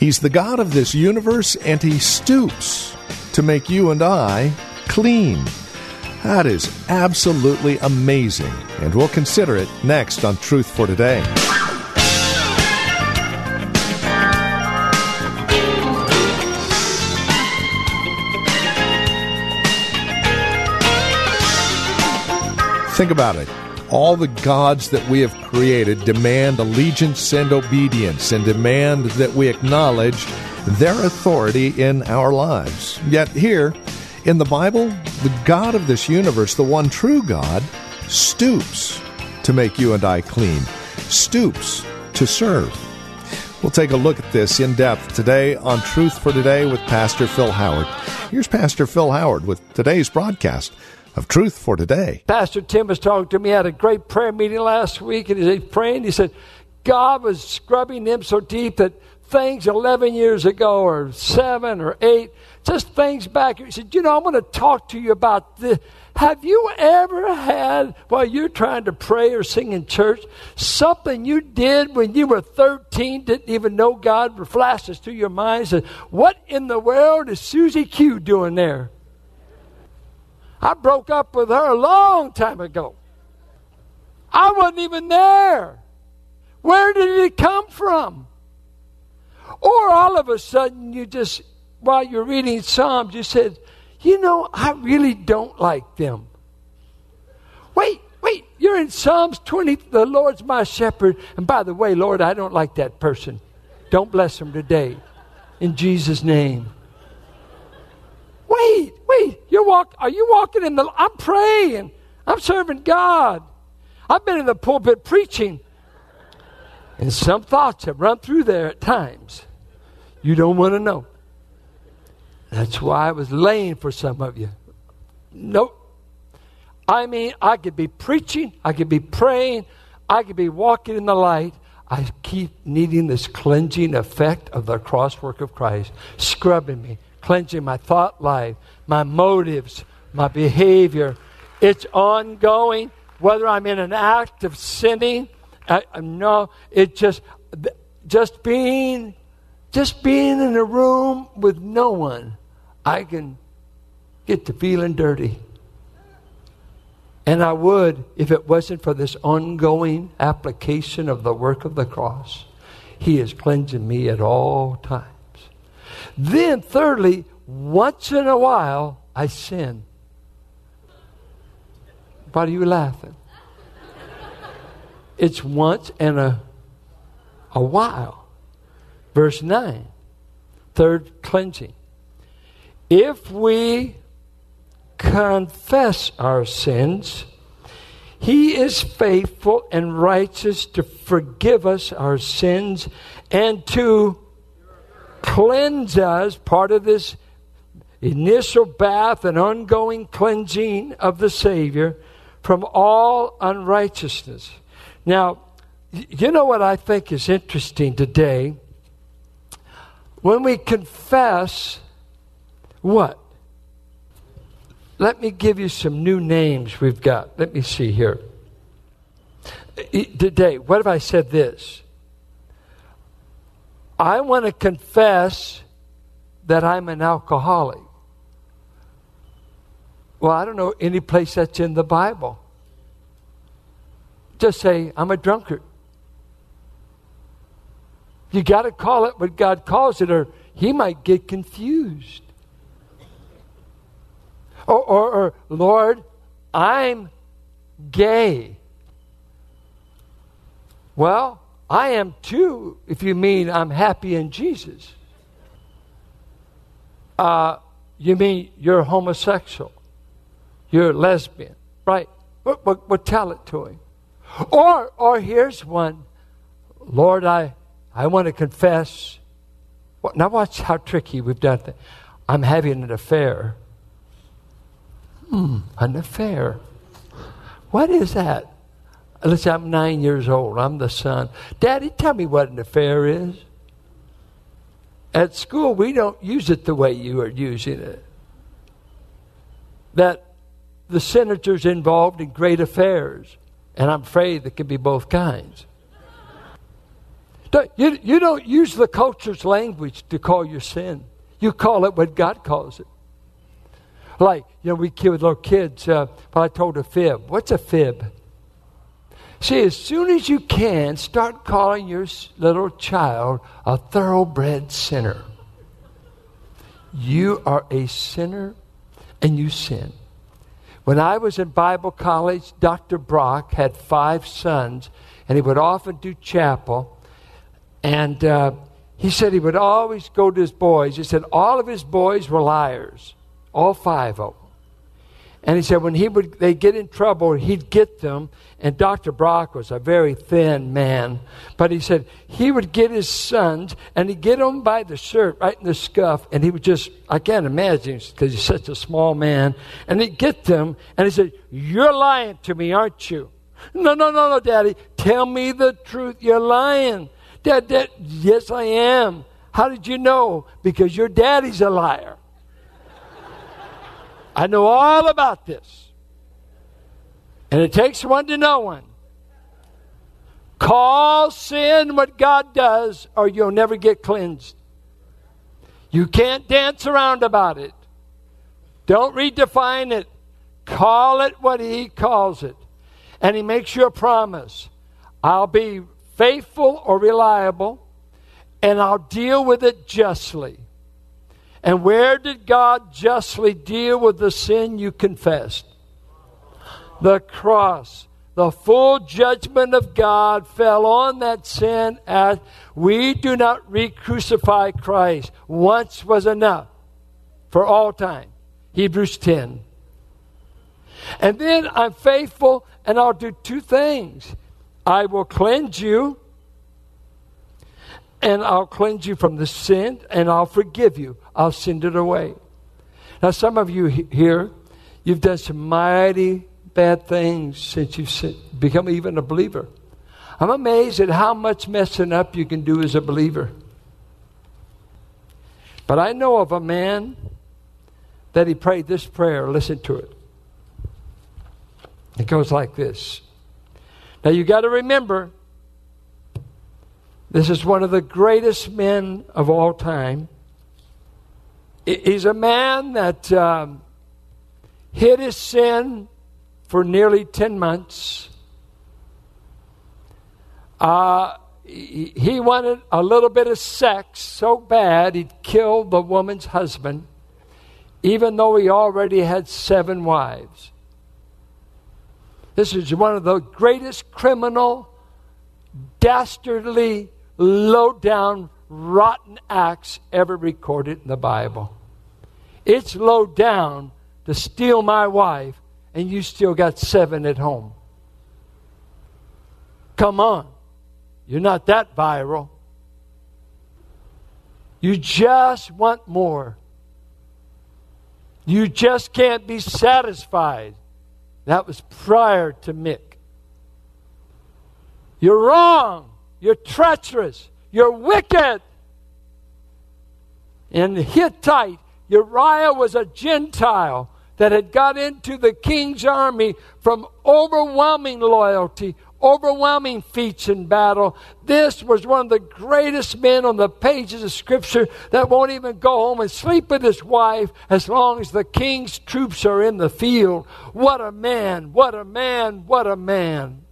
He's the God of this universe, and he stoops to make you and I clean. That is absolutely amazing, and we'll consider it next on Truth for Today. Think about it. All the gods that we have created demand allegiance and obedience and demand that we acknowledge their authority in our lives. Yet, here in the Bible, the God of this universe, the one true God, stoops to make you and I clean, stoops to serve. We'll take a look at this in depth today on Truth for Today with Pastor Phil Howard. Here's Pastor Phil Howard with today's broadcast of Truth for Today. Pastor Tim was talking to me at a great prayer meeting last week, and he's praying. He said, God was scrubbing him so deep that things 11 years ago, or seven or eight, just things back. He said, You know, I'm going to talk to you about this. Have you ever had, while you're trying to pray or sing in church, something you did when you were 13, didn't even know God, flashes through your mind, said, What in the world is Susie Q doing there? I broke up with her a long time ago. I wasn't even there. Where did it come from? Or all of a sudden, you just, while you're reading Psalms, you said, You know, I really don't like them. Wait, wait, you're in Psalms 20, the Lord's my shepherd. And by the way, Lord, I don't like that person. Don't bless him today. In Jesus' name. Wait, wait, you're walk are you walking in the I'm praying. I'm serving God. I've been in the pulpit preaching. And some thoughts have run through there at times. You don't want to know. That's why I was laying for some of you. Nope. I mean, I could be preaching, I could be praying, I could be walking in the light. I keep needing this cleansing effect of the cross work of Christ, scrubbing me, cleansing my thought life, my motives, my behavior. It's ongoing, whether I'm in an act of sinning. I, no, it just just being just being in a room with no one, I can get to feeling dirty. And I would if it wasn't for this ongoing application of the work of the cross. He is cleansing me at all times. Then, thirdly, once in a while, I sin. Why are you laughing? It's once in a, a while. Verse 9, third cleansing. If we confess our sins, he is faithful and righteous to forgive us our sins and to cleanse us, part of this initial bath and ongoing cleansing of the Savior from all unrighteousness. Now, you know what I think is interesting today? When we confess, what? Let me give you some new names we've got. Let me see here. Today, what if I said this? I want to confess that I'm an alcoholic. Well, I don't know any place that's in the Bible. Just say, I'm a drunkard. You got to call it what God calls it, or he might get confused. Or, or, or Lord, I'm gay. Well, I am too, if you mean I'm happy in Jesus. Uh, you mean you're homosexual, you're lesbian, right? But, but, but tell it to him. Or, or here's one Lord, I, I want to confess Now, watch how tricky we've done it. I'm having an affair. Hmm, an affair. What is that? Say I'm nine years old. I'm the son. Daddy, tell me what an affair is. At school, we don't use it the way you are using it. That the senator's involved in great affairs, and I'm afraid there can be both kinds. You, you don't use the culture's language to call your sin. You call it what God calls it. Like, you know, we kid with little kids, uh, but I told a fib. What's a fib? See, as soon as you can, start calling your little child a thoroughbred sinner. You are a sinner and you sin. When I was in Bible college, Dr. Brock had five sons, and he would often do chapel. And uh, he said he would always go to his boys. He said all of his boys were liars, all five of them. And he said when he would they get in trouble, he'd get them. And Dr. Brock was a very thin man, but he said he would get his sons and he'd get them by the shirt, right in the scuff, and he would just I can't imagine because he's such a small man. And he'd get them and he said, "You're lying to me, aren't you?" No, no, no, no, Daddy. Tell me the truth. You're lying. Dad, Dad, yes, I am. How did you know? Because your daddy's a liar. I know all about this. And it takes one to know one. Call sin what God does, or you'll never get cleansed. You can't dance around about it. Don't redefine it. Call it what He calls it. And He makes you a promise I'll be faithful or reliable, and I'll deal with it justly. And where did God justly deal with the sin you confessed? The cross. The full judgment of God fell on that sin as we do not re crucify Christ. Once was enough for all time. Hebrews 10. And then I'm faithful and I'll do two things. I will cleanse you and I'll cleanse you from the sin and I'll forgive you. I'll send it away. Now, some of you here, you've done some mighty bad things since you've become even a believer. I'm amazed at how much messing up you can do as a believer. But I know of a man that he prayed this prayer. Listen to it. It goes like this. Now you got to remember, this is one of the greatest men of all time. He's a man that um, hid his sin for nearly 10 months. Uh, he, wanted a little bit of sex so bad he'd kill the woman's husband, even though he already had seven wives. This is one of the greatest criminal, dastardly low down, rotten acts ever recorded in the Bible. It's low down to steal my wife, and you still got seven at home. Come on. You're not that viral. You just want more. You just can't be satisfied. That was prior to Mick. You're wrong. You're treacherous. You're wicked. In the Hittite, Uriah was a Gentile that had got into the king's army from overwhelming loyalty, overwhelming feats in battle. This was one of the greatest men on the pages of Scripture that won't even go home and sleep with his wife as long as the king's troops are in the field. What a man! What a man! What a man!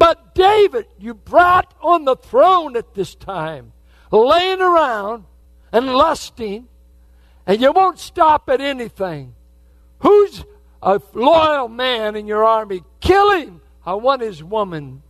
But David, you brought on the throne at this time, laying around and lusting, and you won't stop at anything. Who's a loyal man in your army? Kill him. I want his woman.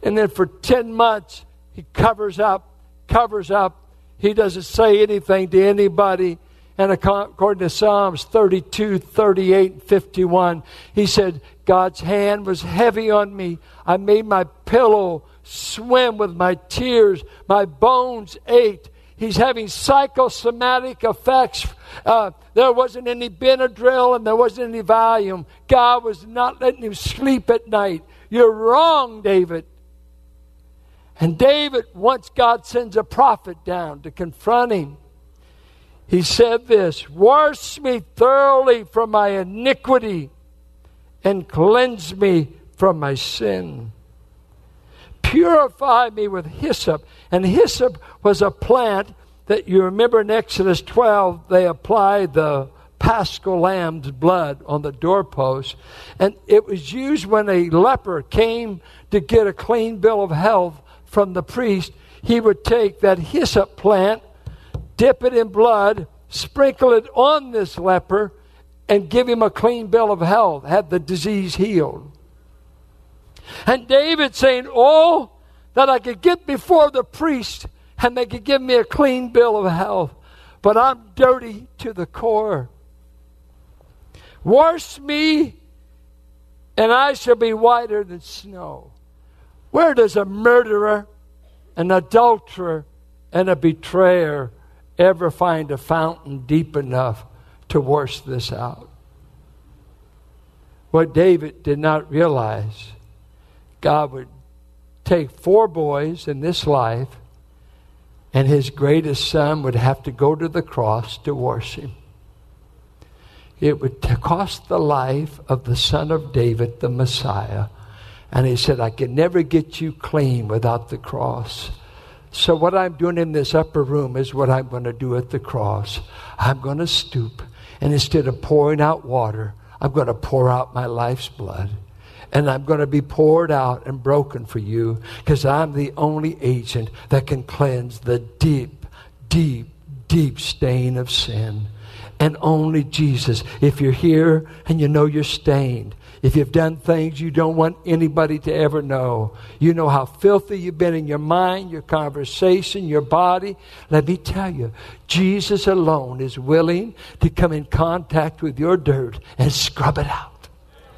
And then for 10 months, he covers up, covers up. He doesn't say anything to anybody. And according to Psalms 32, 38, 51, he said, God's hand was heavy on me. I made my pillow swim with my tears. My bones ached. He's having psychosomatic effects. Uh, there wasn't any Benadryl and there wasn't any Valium. God was not letting him sleep at night. You're wrong, David. And David, once God sends a prophet down to confront him, he said this Wash me thoroughly from my iniquity and cleanse me from my sin. Purify me with hyssop. And hyssop was a plant that you remember in Exodus 12, they applied the paschal lamb's blood on the doorpost. And it was used when a leper came to get a clean bill of health from the priest. He would take that hyssop plant, dip it in blood, sprinkle it on this leper, and give him a clean bill of health, have the disease healed. And David saying, Oh, that I could get before the priest and they could give me a clean bill of health, but I'm dirty to the core. Wash me, and I shall be whiter than snow. Where does a murderer, an adulterer, and a betrayer ever find a fountain deep enough to wash this out? What David did not realize, God would take four boys in this life, and his greatest son would have to go to the cross to wash him. It would cost the life of the son of David, the Messiah. And he said, I can never get you clean without the cross. So, what I'm doing in this upper room is what I'm going to do at the cross. I'm going to stoop, and instead of pouring out water, I'm going to pour out my life's blood. And I'm going to be poured out and broken for you because I'm the only agent that can cleanse the deep, deep, deep stain of sin. And only Jesus. If you're here and you know you're stained, if you've done things you don't want anybody to ever know, you know how filthy you've been in your mind, your conversation, your body. Let me tell you, Jesus alone is willing to come in contact with your dirt and scrub it out.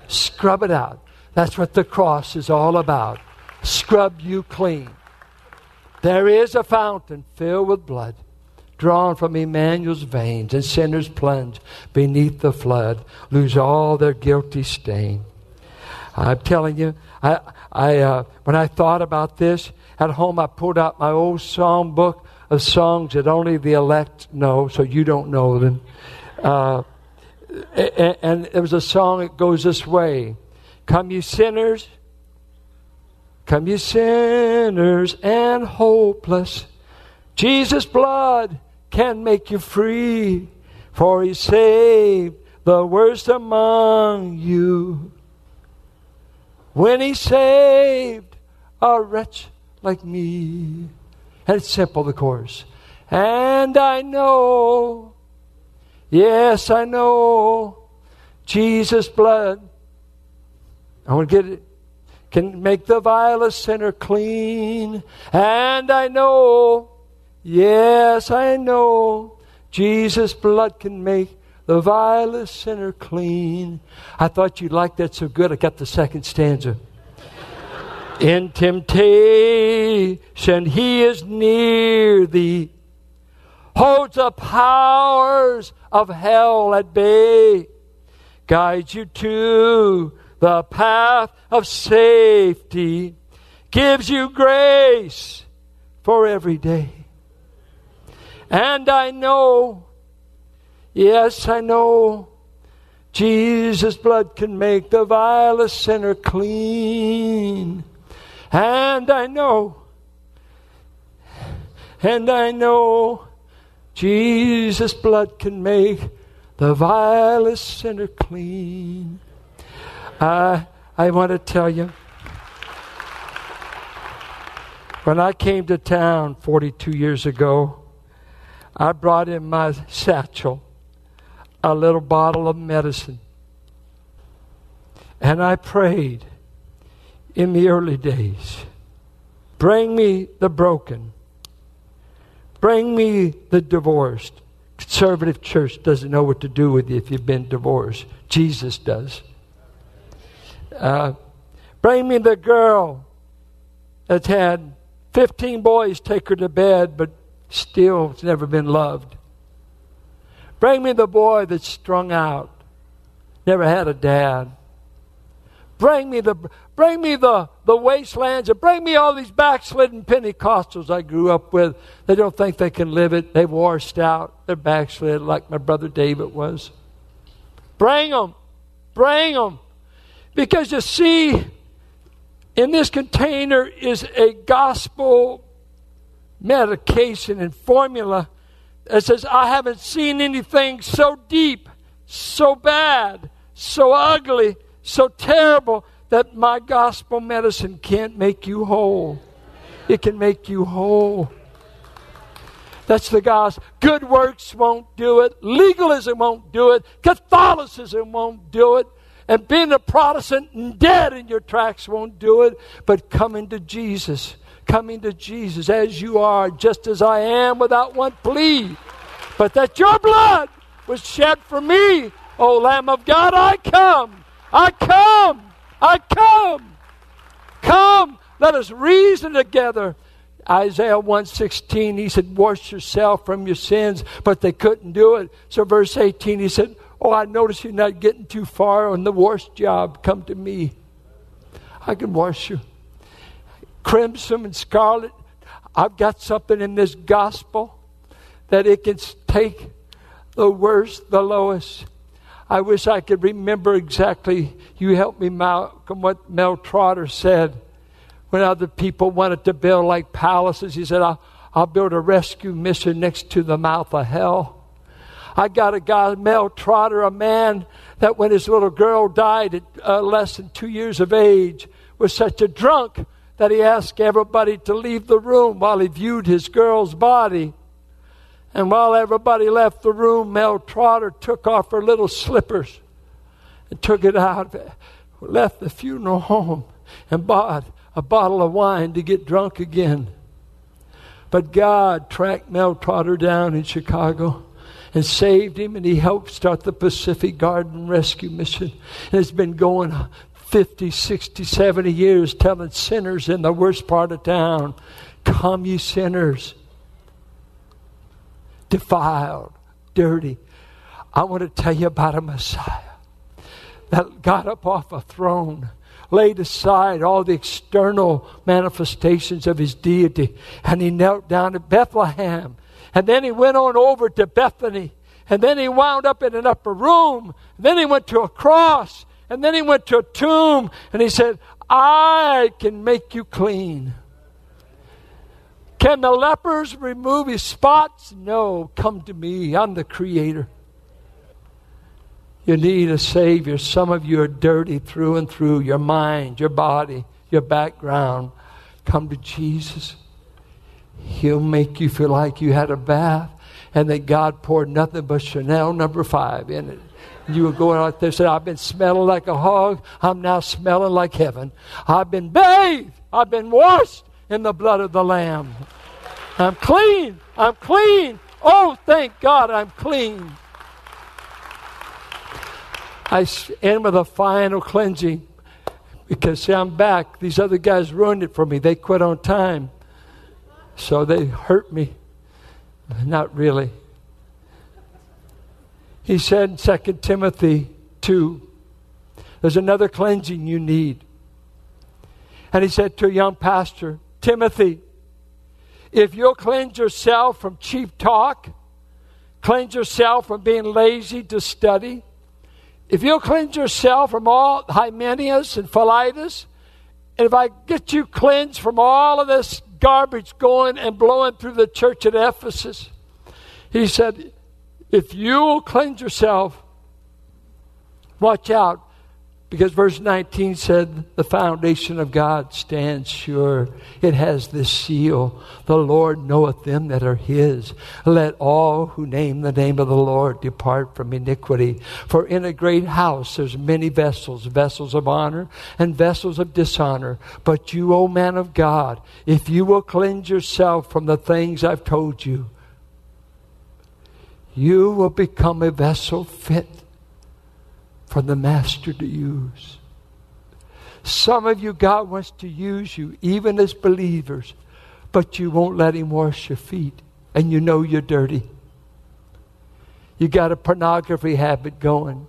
Scrub it out. That's what the cross is all about. Scrub you clean. There is a fountain filled with blood drawn from Emmanuel's veins, and sinners plunge beneath the flood, lose all their guilty stain. I'm telling you, I, I, uh, when I thought about this at home, I pulled out my old song book of songs that only the elect know, so you don't know them. Uh, and, and there was a song that goes this way Come, you sinners, come, you sinners and hopeless. Jesus' blood can make you free, for he saved the worst among you. When he saved a wretch like me. And it's simple, the chorus. And I know, yes, I know, Jesus' blood. I want to get it. Can make the vilest sinner clean. And I know Yes, I know Jesus' blood can make the vilest sinner clean. I thought you'd like that so good, I got the second stanza. In temptation, he is near thee, holds the powers of hell at bay, guides you to the path of safety, gives you grace for every day. And I know, yes, I know, Jesus' blood can make the vilest sinner clean. And I know, and I know, Jesus' blood can make the vilest sinner clean. I, I want to tell you, when I came to town 42 years ago, I brought in my satchel a little bottle of medicine. And I prayed in the early days bring me the broken, bring me the divorced. Conservative church doesn't know what to do with you if you've been divorced. Jesus does. Uh, bring me the girl that's had 15 boys take her to bed, but still has never been loved. Bring me the boy that's strung out, never had a dad. Bring me the bring me the, the wastelands and bring me all these backslidden Pentecostals I grew up with. They don't think they can live it. They've washed out. They're backslid like my brother David was. Bring them. Bring them. Because you see, in this container is a gospel medication and formula that says, I haven't seen anything so deep, so bad, so ugly, so terrible that my gospel medicine can't make you whole. It can make you whole. That's the gospel. Good works won't do it. Legalism won't do it. Catholicism won't do it. And being a Protestant and dead in your tracks won't do it. But coming to Jesus coming to Jesus as you are, just as I am, without one plea. But that your blood was shed for me. O Lamb of God, I come. I come. I come. Come. Let us reason together. Isaiah 116, he said, Wash yourself from your sins, but they couldn't do it. So, verse 18, he said, Oh, I notice you're not getting too far on the wash job. Come to me. I can wash you crimson and scarlet. I've got something in this gospel that it can take the worst, the lowest. I wish I could remember exactly. You helped me, Malcolm, what Mel Trotter said when other people wanted to build like palaces. He said, I'll, I'll build a rescue mission next to the mouth of hell. I got a guy, Mel Trotter, a man that when his little girl died at uh, less than two years of age, was such a drunk that he asked everybody to leave the room while he viewed his girl's body. And while everybody left the room, Mel Trotter took off her little slippers and took it out, left the funeral home, and bought a bottle of wine to get drunk again. But God tracked Mel Trotter down in Chicago and saved him, and he helped start the Pacific Garden Rescue Mission. And it's been going 50, 60, 70 years telling sinners in the worst part of town, Come, you sinners, defiled, dirty. I want to tell you about a Messiah that got up off a throne, laid aside all the external manifestations of his deity, and he knelt down at Bethlehem. And then he went on over to Bethany. And then he wound up in an upper room. And then he went to a cross. And then he went to a tomb and he said, I can make you clean. Can the lepers remove his spots? No. Come to me. I'm the creator. You need a Savior. Some of you are dirty through and through your mind, your body, your background. Come to Jesus. He'll make you feel like you had a bath and that God poured nothing but Chanel number five in it. You were going out there and say, I've been smelling like a hog. I'm now smelling like heaven. I've been bathed. I've been washed in the blood of the Lamb. I'm clean. I'm clean. Oh, thank God I'm clean. I end with a final cleansing because, see, I'm back. These other guys ruined it for me. They quit on time. So they hurt me. Not really. He said in 2 Timothy 2, there's another cleansing you need. And he said to a young pastor, Timothy, if you'll cleanse yourself from cheap talk, cleanse yourself from being lazy to study, if you'll cleanse yourself from all Hymenaeus and Philetus, and if I get you cleansed from all of this garbage going and blowing through the church at Ephesus, he said, if you will cleanse yourself, watch out. Because verse 19 said, The foundation of God stands sure. It has this seal The Lord knoweth them that are his. Let all who name the name of the Lord depart from iniquity. For in a great house there's many vessels, vessels of honor and vessels of dishonor. But you, O man of God, if you will cleanse yourself from the things I've told you, you will become a vessel fit for the master to use. Some of you, God wants to use you, even as believers, but you won't let Him wash your feet, and you know you're dirty. You got a pornography habit going.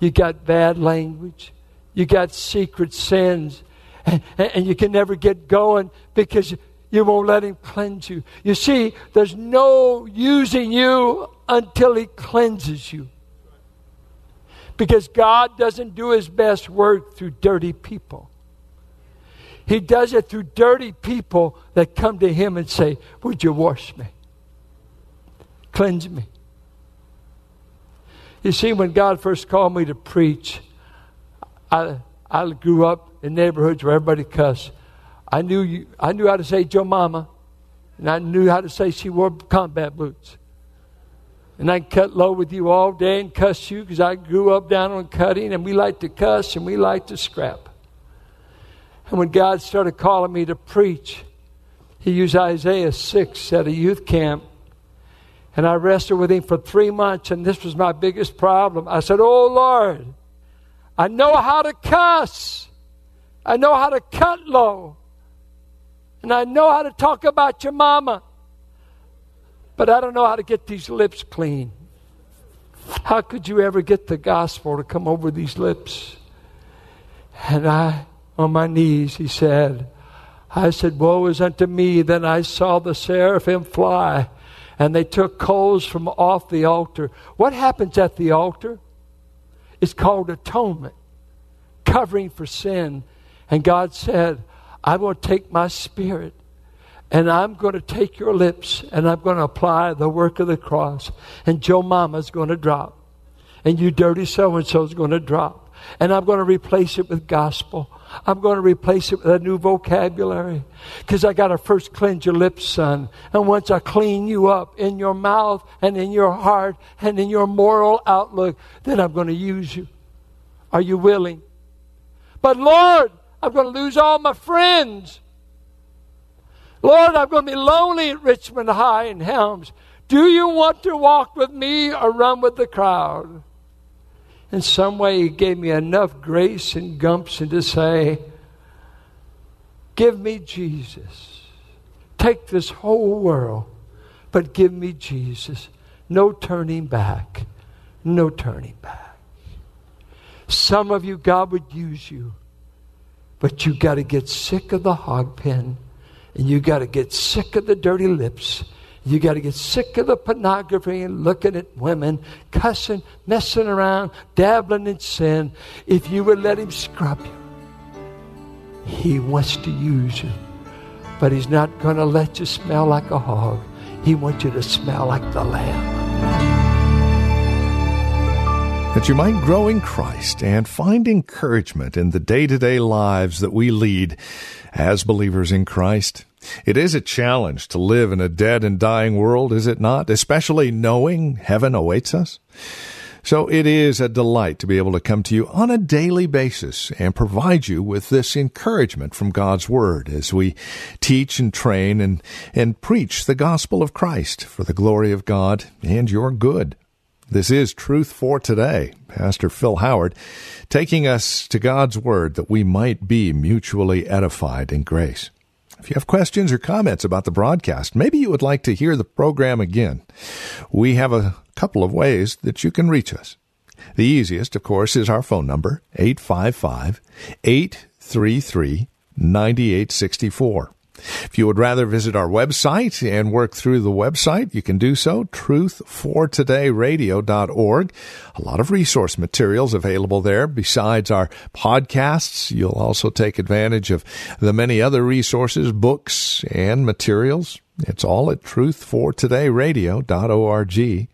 You got bad language. You got secret sins. And, and you can never get going because you won't let Him cleanse you. You see, there's no using you until He cleanses you. Because God doesn't do His best work through dirty people. He does it through dirty people that come to Him and say, Would you wash me? Cleanse me. You see, when God first called me to preach, I, I grew up in neighborhoods where everybody cussed. I knew, you, I knew how to say Joe Mama, and I knew how to say she wore combat boots. And I cut low with you all day and cuss you because I grew up down on cutting, and we like to cuss and we like to scrap. And when God started calling me to preach, He used Isaiah 6 at a youth camp and I wrestled with him for three months, and this was my biggest problem. I said, Oh Lord, I know how to cuss, I know how to cut low, and I know how to talk about your mama, but I don't know how to get these lips clean. How could you ever get the gospel to come over these lips? And I, on my knees, he said, I said, Woe is unto me. Then I saw the seraphim fly and they took coals from off the altar. What happens at the altar? It's called atonement, covering for sin. And God said, I will take my spirit and I'm going to take your lips and I'm going to apply the work of the cross. And Joe Mama's going to drop. And you dirty so and so's going to drop. And I'm going to replace it with gospel. I'm going to replace it with a new vocabulary because I got to first cleanse your lips, son. And once I clean you up in your mouth and in your heart and in your moral outlook, then I'm going to use you. Are you willing? But Lord, I'm going to lose all my friends. Lord, I'm going to be lonely at Richmond High and Helms. Do you want to walk with me or run with the crowd? in some way, He gave me enough grace and gumption to say, Give me Jesus. Take this whole world, but give me Jesus. No turning back. No turning back. Some of you, God would use you, but you got to get sick of the hog pen and you got to get sick of the dirty lips you got to get sick of the pornography and looking at women, cussing, messing around, dabbling in sin. If you would let Him scrub you, He wants to use you. But He's not going to let you smell like a hog. He wants you to smell like the Lamb. That you might grow in Christ and find encouragement in the day to day lives that we lead as believers in Christ. It is a challenge to live in a dead and dying world, is it not? Especially knowing heaven awaits us. So it is a delight to be able to come to you on a daily basis and provide you with this encouragement from God's Word as we teach and train and, and preach the gospel of Christ for the glory of God and your good. This is Truth for Today. Pastor Phil Howard taking us to God's Word that we might be mutually edified in grace. If you have questions or comments about the broadcast, maybe you would like to hear the program again, we have a couple of ways that you can reach us. The easiest, of course, is our phone number, 855 833 9864. If you would rather visit our website and work through the website, you can do so, truthfortodayradio.org. A lot of resource materials available there. Besides our podcasts, you'll also take advantage of the many other resources, books, and materials. It's all at truthfortodayradio.org.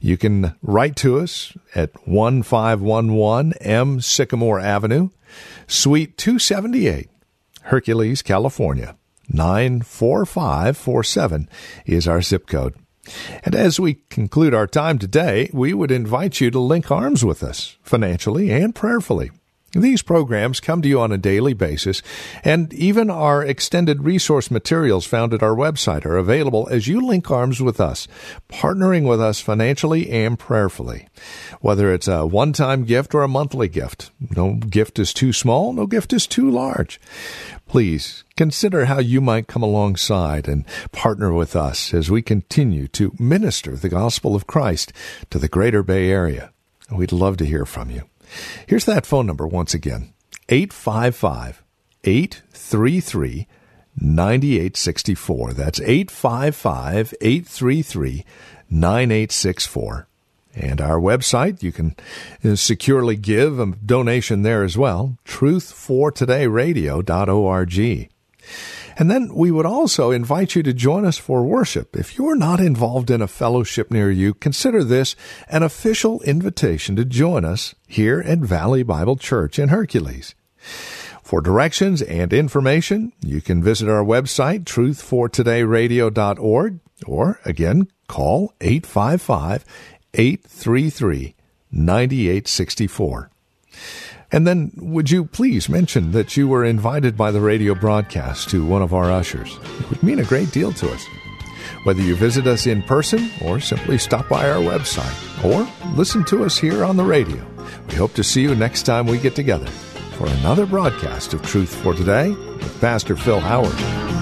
You can write to us at 1511 M Sycamore Avenue, Suite 278, Hercules, California 94547 is our zip code. And as we conclude our time today, we would invite you to link arms with us financially and prayerfully. These programs come to you on a daily basis, and even our extended resource materials found at our website are available as you link arms with us, partnering with us financially and prayerfully. Whether it's a one time gift or a monthly gift, no gift is too small, no gift is too large. Please consider how you might come alongside and partner with us as we continue to minister the gospel of Christ to the greater Bay Area. We'd love to hear from you. Here's that phone number once again 855 833 9864. That's 855 833 9864. And our website, you can uh, securely give a donation there as well, truthfortodayradio.org. And then we would also invite you to join us for worship. If you're not involved in a fellowship near you, consider this an official invitation to join us here at Valley Bible Church in Hercules. For directions and information, you can visit our website, truthfortodayradio.org, or again, call 855 833 9864. And then, would you please mention that you were invited by the radio broadcast to one of our ushers? It would mean a great deal to us. Whether you visit us in person or simply stop by our website or listen to us here on the radio, we hope to see you next time we get together for another broadcast of Truth for Today with Pastor Phil Howard.